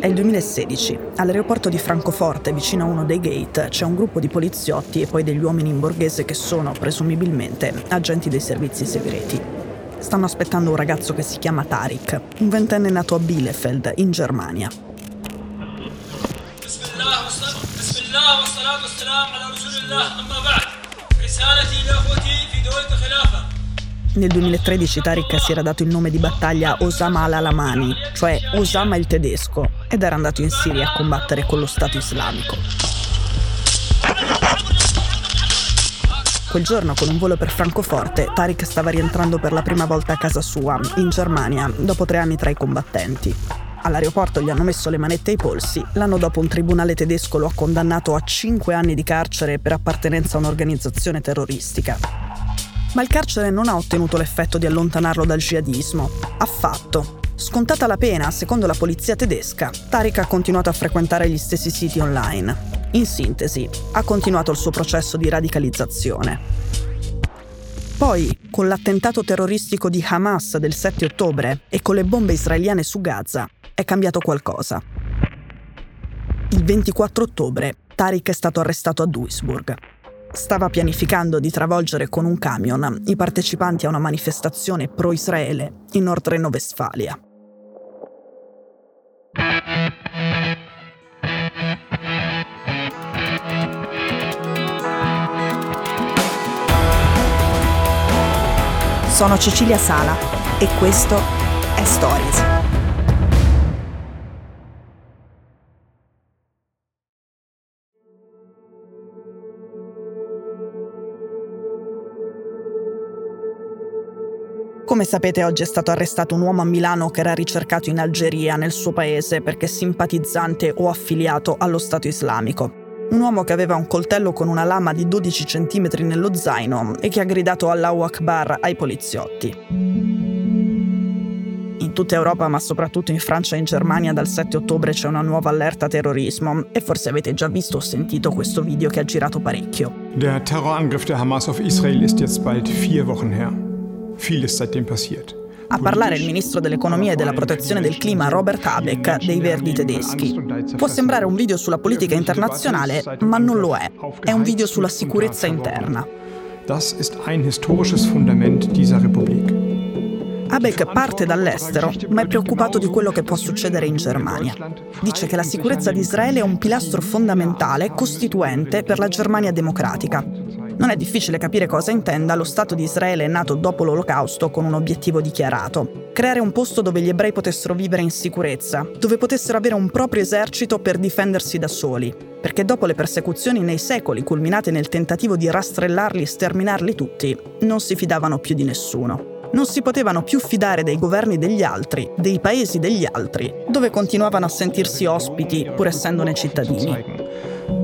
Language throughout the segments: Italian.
È il 2016. All'aeroporto di Francoforte, vicino a uno dei gate, c'è un gruppo di poliziotti e poi degli uomini in borghese che sono, presumibilmente, agenti dei servizi segreti. Stanno aspettando un ragazzo che si chiama Tariq, un ventenne nato a Bielefeld, in Germania. Nel 2013 Tariq si era dato il nome di battaglia Osama al-Alamani, cioè Osama il tedesco, ed era andato in Siria a combattere con lo Stato islamico. Quel giorno, con un volo per Francoforte, Tariq stava rientrando per la prima volta a casa sua, in Germania, dopo tre anni tra i combattenti. All'aeroporto gli hanno messo le manette ai polsi, l'anno dopo un tribunale tedesco lo ha condannato a cinque anni di carcere per appartenenza a un'organizzazione terroristica. Ma il carcere non ha ottenuto l'effetto di allontanarlo dal jihadismo. Affatto. Scontata la pena, secondo la polizia tedesca, Tariq ha continuato a frequentare gli stessi siti online. In sintesi, ha continuato il suo processo di radicalizzazione. Poi, con l'attentato terroristico di Hamas del 7 ottobre e con le bombe israeliane su Gaza, è cambiato qualcosa. Il 24 ottobre, Tariq è stato arrestato a Duisburg stava pianificando di travolgere con un camion i partecipanti a una manifestazione pro-Israele in Nord Reno-Vestfalia. Sono Cecilia Sala e questo è Stories. Come sapete oggi è stato arrestato un uomo a Milano che era ricercato in Algeria, nel suo paese, perché simpatizzante o affiliato allo Stato islamico. Un uomo che aveva un coltello con una lama di 12 cm nello zaino e che ha gridato Allahu Akbar ai poliziotti. In tutta Europa, ma soprattutto in Francia e in Germania, dal 7 ottobre c'è una nuova allerta terrorismo e forse avete già visto o sentito questo video che ha girato parecchio. Der Terrorangriff der Hamas auf Israel ist jetzt bald vier Wochen her. Vieles seitdem passiert. A parlare il ministro dell'economia e della protezione del clima Robert Habeck dei Verdi tedeschi. Può sembrare un video sulla politica internazionale, ma non lo è. È un video sulla sicurezza interna. Das ist ein historisches Fundament dieser Republik. Habeck parte dall'estero, ma è preoccupato di quello che può succedere in Germania. Dice che la sicurezza di Israele è un pilastro fondamentale, costituente per la Germania democratica non è difficile capire cosa intenda lo Stato di Israele nato dopo l'Olocausto con un obiettivo dichiarato. Creare un posto dove gli ebrei potessero vivere in sicurezza, dove potessero avere un proprio esercito per difendersi da soli. Perché dopo le persecuzioni nei secoli, culminate nel tentativo di rastrellarli e sterminarli tutti, non si fidavano più di nessuno. Non si potevano più fidare dei governi degli altri, dei paesi degli altri, dove continuavano a sentirsi ospiti pur essendone cittadini.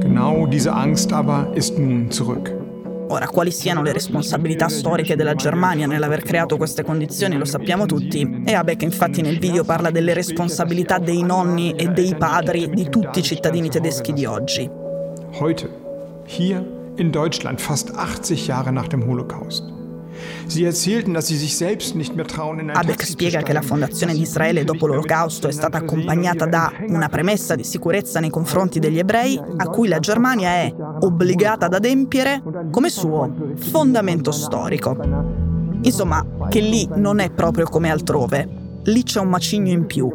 Genau diese Angst aber ist nun zurück. Ora, quali siano le responsabilità storiche della Germania nell'aver creato queste condizioni lo sappiamo tutti, e Abeck infatti nel video parla delle responsabilità dei nonni e dei padri di tutti i cittadini tedeschi di oggi. Heute, hier in Deutschland, fast 80 Jahre nach dem Holocaust. Abeck spiega che la fondazione di Israele dopo l'Olocausto è stata accompagnata da una premessa di sicurezza nei confronti degli ebrei a cui la Germania è obbligata ad adempiere come suo fondamento storico. Insomma, che lì non è proprio come altrove. Lì c'è un macigno in più.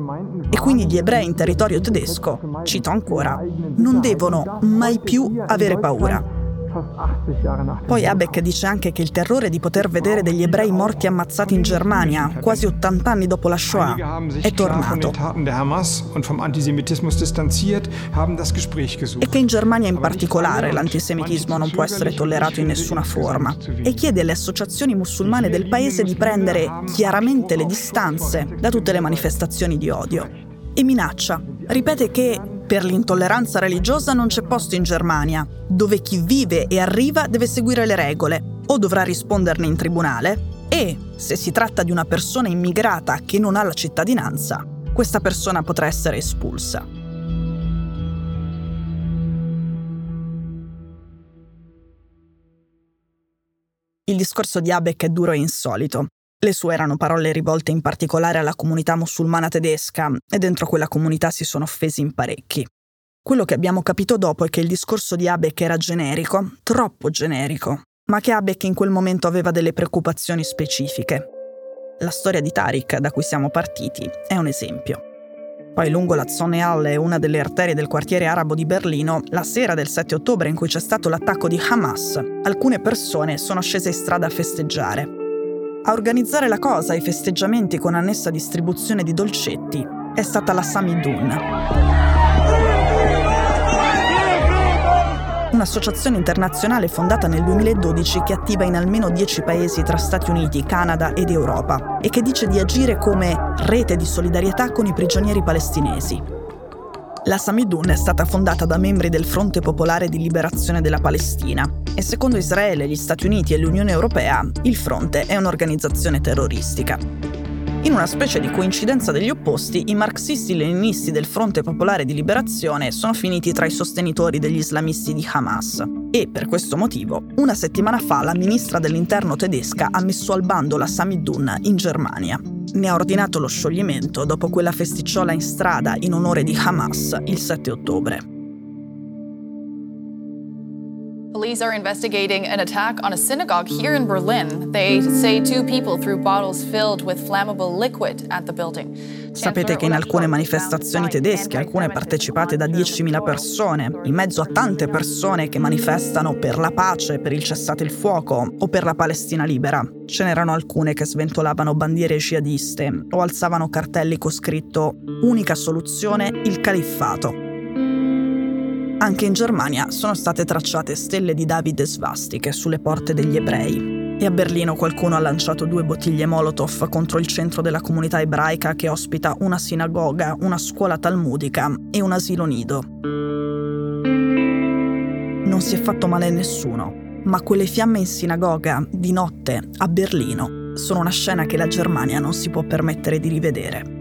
E quindi gli ebrei in territorio tedesco, cito ancora, non devono mai più avere paura. Poi Abeck dice anche che il terrore di poter vedere degli ebrei morti ammazzati in Germania, quasi 80 anni dopo la Shoah, è tornato. E che in Germania in particolare l'antisemitismo non può essere tollerato in nessuna forma. E chiede alle associazioni musulmane del paese di prendere chiaramente le distanze da tutte le manifestazioni di odio. E minaccia. Ripete che per l'intolleranza religiosa non c'è posto in Germania, dove chi vive e arriva deve seguire le regole o dovrà risponderne in tribunale e, se si tratta di una persona immigrata che non ha la cittadinanza, questa persona potrà essere espulsa. Il discorso di Abeck è duro e insolito. Le sue erano parole rivolte in particolare alla comunità musulmana tedesca e dentro quella comunità si sono offesi in parecchi. Quello che abbiamo capito dopo è che il discorso di Habeck era generico, troppo generico, ma che Habeck in quel momento aveva delle preoccupazioni specifiche. La storia di Tariq, da cui siamo partiti, è un esempio. Poi lungo la Zone Halle, una delle arterie del quartiere arabo di Berlino, la sera del 7 ottobre in cui c'è stato l'attacco di Hamas, alcune persone sono scese in strada a festeggiare. A organizzare la cosa, i festeggiamenti con annessa distribuzione di dolcetti, è stata la Samidun. un'associazione internazionale fondata nel 2012 che attiva in almeno 10 paesi tra Stati Uniti, Canada ed Europa e che dice di agire come rete di solidarietà con i prigionieri palestinesi. La Samidun è stata fondata da membri del Fronte Popolare di Liberazione della Palestina e secondo Israele, gli Stati Uniti e l'Unione Europea il fronte è un'organizzazione terroristica. In una specie di coincidenza degli opposti, i marxisti-leninisti del Fronte Popolare di Liberazione sono finiti tra i sostenitori degli islamisti di Hamas. E per questo motivo, una settimana fa la ministra dell'interno tedesca ha messo al bando la Samidun in Germania. Ne ha ordinato lo scioglimento dopo quella festicciola in strada in onore di Hamas il 7 ottobre. Police are investigating an attack on a synagogue here in Berlin. They say two people threw bottles filled with flammable liquid at the building. Sapete che in alcune manifestazioni tedesche, alcune partecipate da 10.000 persone, in mezzo a tante persone che manifestano per la pace, per il cessate il fuoco o per la Palestina libera, ce n'erano alcune che sventolavano bandiere jihadiste o alzavano cartelli con scritto Unica soluzione, il califfato. Anche in Germania sono state tracciate stelle di Davide svastiche sulle porte degli ebrei. E a Berlino qualcuno ha lanciato due bottiglie Molotov contro il centro della comunità ebraica che ospita una sinagoga, una scuola talmudica e un asilo nido. Non si è fatto male a nessuno, ma quelle fiamme in sinagoga, di notte, a Berlino, sono una scena che la Germania non si può permettere di rivedere.